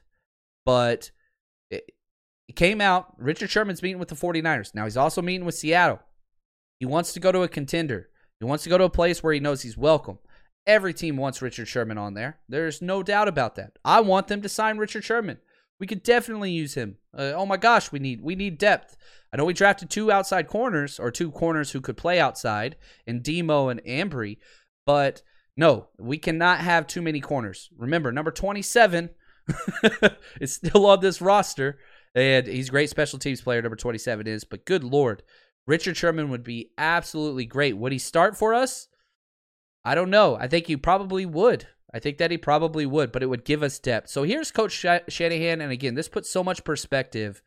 but it, it came out. Richard Sherman's meeting with the 49ers. Now he's also meeting with Seattle. He wants to go to a contender. He wants to go to a place where he knows he's welcome. Every team wants Richard Sherman on there. There's no doubt about that. I want them to sign Richard Sherman. We could definitely use him. Uh, oh my gosh, we need we need depth. I know we drafted two outside corners or two corners who could play outside in Demo and Ambry, but no, we cannot have too many corners. Remember, number 27 [laughs] is still on this roster, and he's great special teams player. Number 27 is, but good lord, Richard Sherman would be absolutely great. Would he start for us? I don't know. I think he probably would. I think that he probably would, but it would give us depth. So here's Coach Shanahan, and again, this puts so much perspective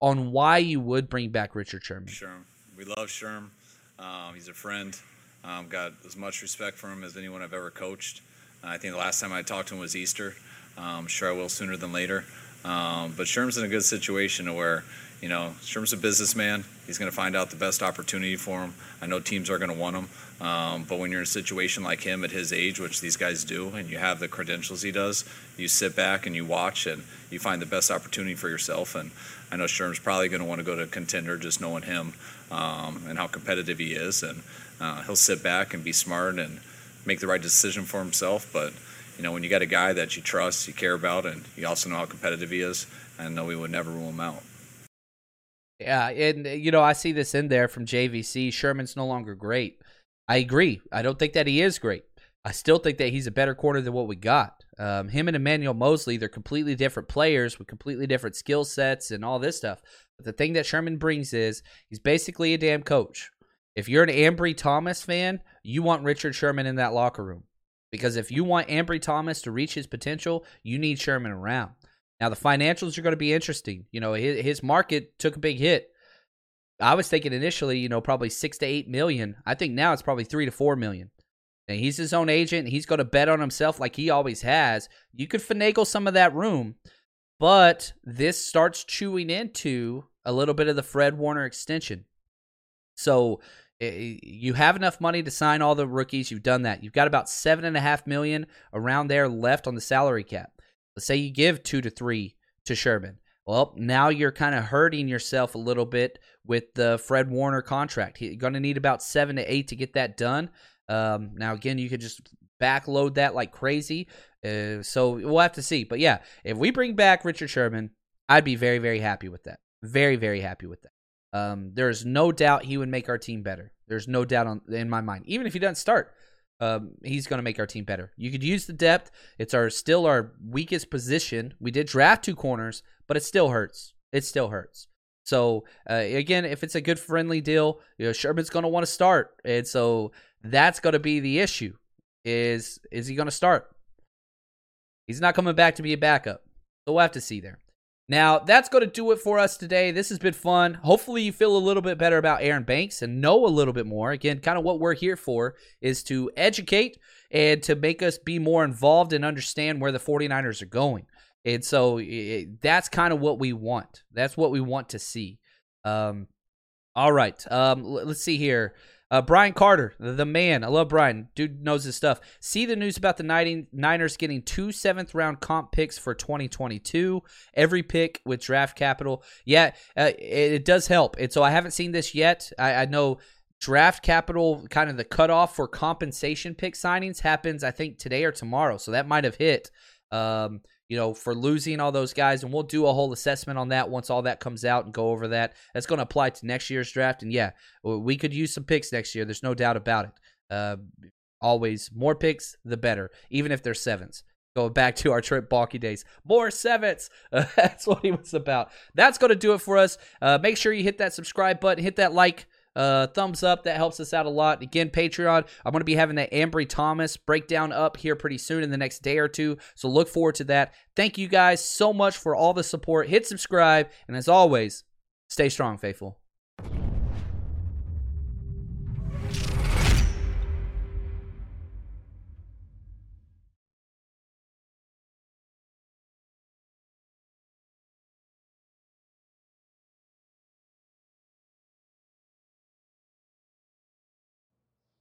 on why you would bring back Richard Sherman. Sherm, we love Sherm. Um, he's a friend. Um, got as much respect for him as anyone I've ever coached. I think the last time I talked to him was Easter. Um, sure, I will sooner than later. Um, but Sherm's in a good situation to where you know, Sherm's a businessman. He's going to find out the best opportunity for him. I know teams are going to want him. Um, but when you're in a situation like him at his age, which these guys do, and you have the credentials he does, you sit back and you watch and you find the best opportunity for yourself. And I know Sherm's probably going to want to go to a contender just knowing him um, and how competitive he is. And uh, he'll sit back and be smart and make the right decision for himself. But, you know, when you got a guy that you trust, you care about, and you also know how competitive he is, I know we would never rule him out. Yeah, and you know I see this in there from JVC. Sherman's no longer great. I agree. I don't think that he is great. I still think that he's a better corner than what we got. Um, him and Emmanuel Moseley, they're completely different players with completely different skill sets and all this stuff. But the thing that Sherman brings is he's basically a damn coach. If you're an Ambry Thomas fan, you want Richard Sherman in that locker room Because if you want Ambry Thomas to reach his potential, you need Sherman around. Now the financials are going to be interesting. You know, his, his market took a big hit. I was thinking initially, you know, probably six to eight million. I think now it's probably three to four million. And he's his own agent. He's going to bet on himself like he always has. You could finagle some of that room, but this starts chewing into a little bit of the Fred Warner extension. So eh, eh, you have enough money to sign all the rookies. You've done that. You've got about seven and a half million around there left on the salary cap. Let's say you give two to three to Sherman. Well, now you're kind of hurting yourself a little bit with the Fred Warner contract. You're going to need about seven to eight to get that done. Um, now, again, you could just backload that like crazy. Uh, so we'll have to see. But yeah, if we bring back Richard Sherman, I'd be very, very happy with that. Very, very happy with that. Um, there's no doubt he would make our team better. There's no doubt on, in my mind. Even if he doesn't start, um, he's going to make our team better. You could use the depth. It's our still our weakest position. We did draft two corners, but it still hurts. It still hurts. So uh, again, if it's a good friendly deal, you know Sherman's going to want to start, and so that's going to be the issue. Is is he going to start? He's not coming back to be a backup. So we'll have to see there. Now, that's going to do it for us today. This has been fun. Hopefully, you feel a little bit better about Aaron Banks and know a little bit more. Again, kind of what we're here for is to educate and to make us be more involved and understand where the 49ers are going. And so it, that's kind of what we want. That's what we want to see. Um, all right. Um, let's see here. Uh, Brian Carter, the man. I love Brian. Dude knows his stuff. See the news about the Niners getting two seventh round comp picks for 2022. Every pick with draft capital. Yeah, uh, it, it, does help. And so I haven't seen this yet. I, I know draft capital, kind of the cutoff for compensation pick signings happens, I think, today or tomorrow. So that might have hit. Um, you know, for losing all those guys. And we'll do a whole assessment on that once all that comes out and go over that. That's going to apply to next year's draft. And yeah, we could use some picks next year. There's no doubt about it. Uh, always more picks, the better, even if they're sevens. Going back to our Trip Baalke days, more sevens. Uh, [laughs] that's what he was about. That's going to do it for us. Uh, make sure you hit that subscribe button, hit that like uh, thumbs up. That helps us out a lot. Again, Patreon. I'm going to be having that Ambry Thomas breakdown up here pretty soon in the next day or two. So look forward to that. Thank you guys so much for all the support. Hit subscribe. And as always, stay strong, faithful.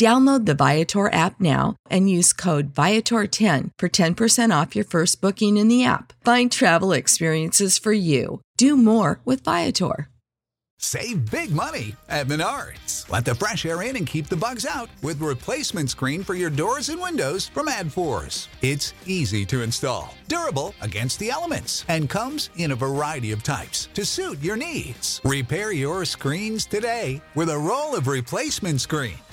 Download the Viator app now and use code Viator10 for 10% off your first booking in the app. Find travel experiences for you. Do more with Viator. Save big money at Menards. Let the fresh air in and keep the bugs out with replacement screen for your doors and windows from ADFORS. It's easy to install, durable against the elements, and comes in a variety of types to suit your needs. Repair your screens today with a roll of replacement screen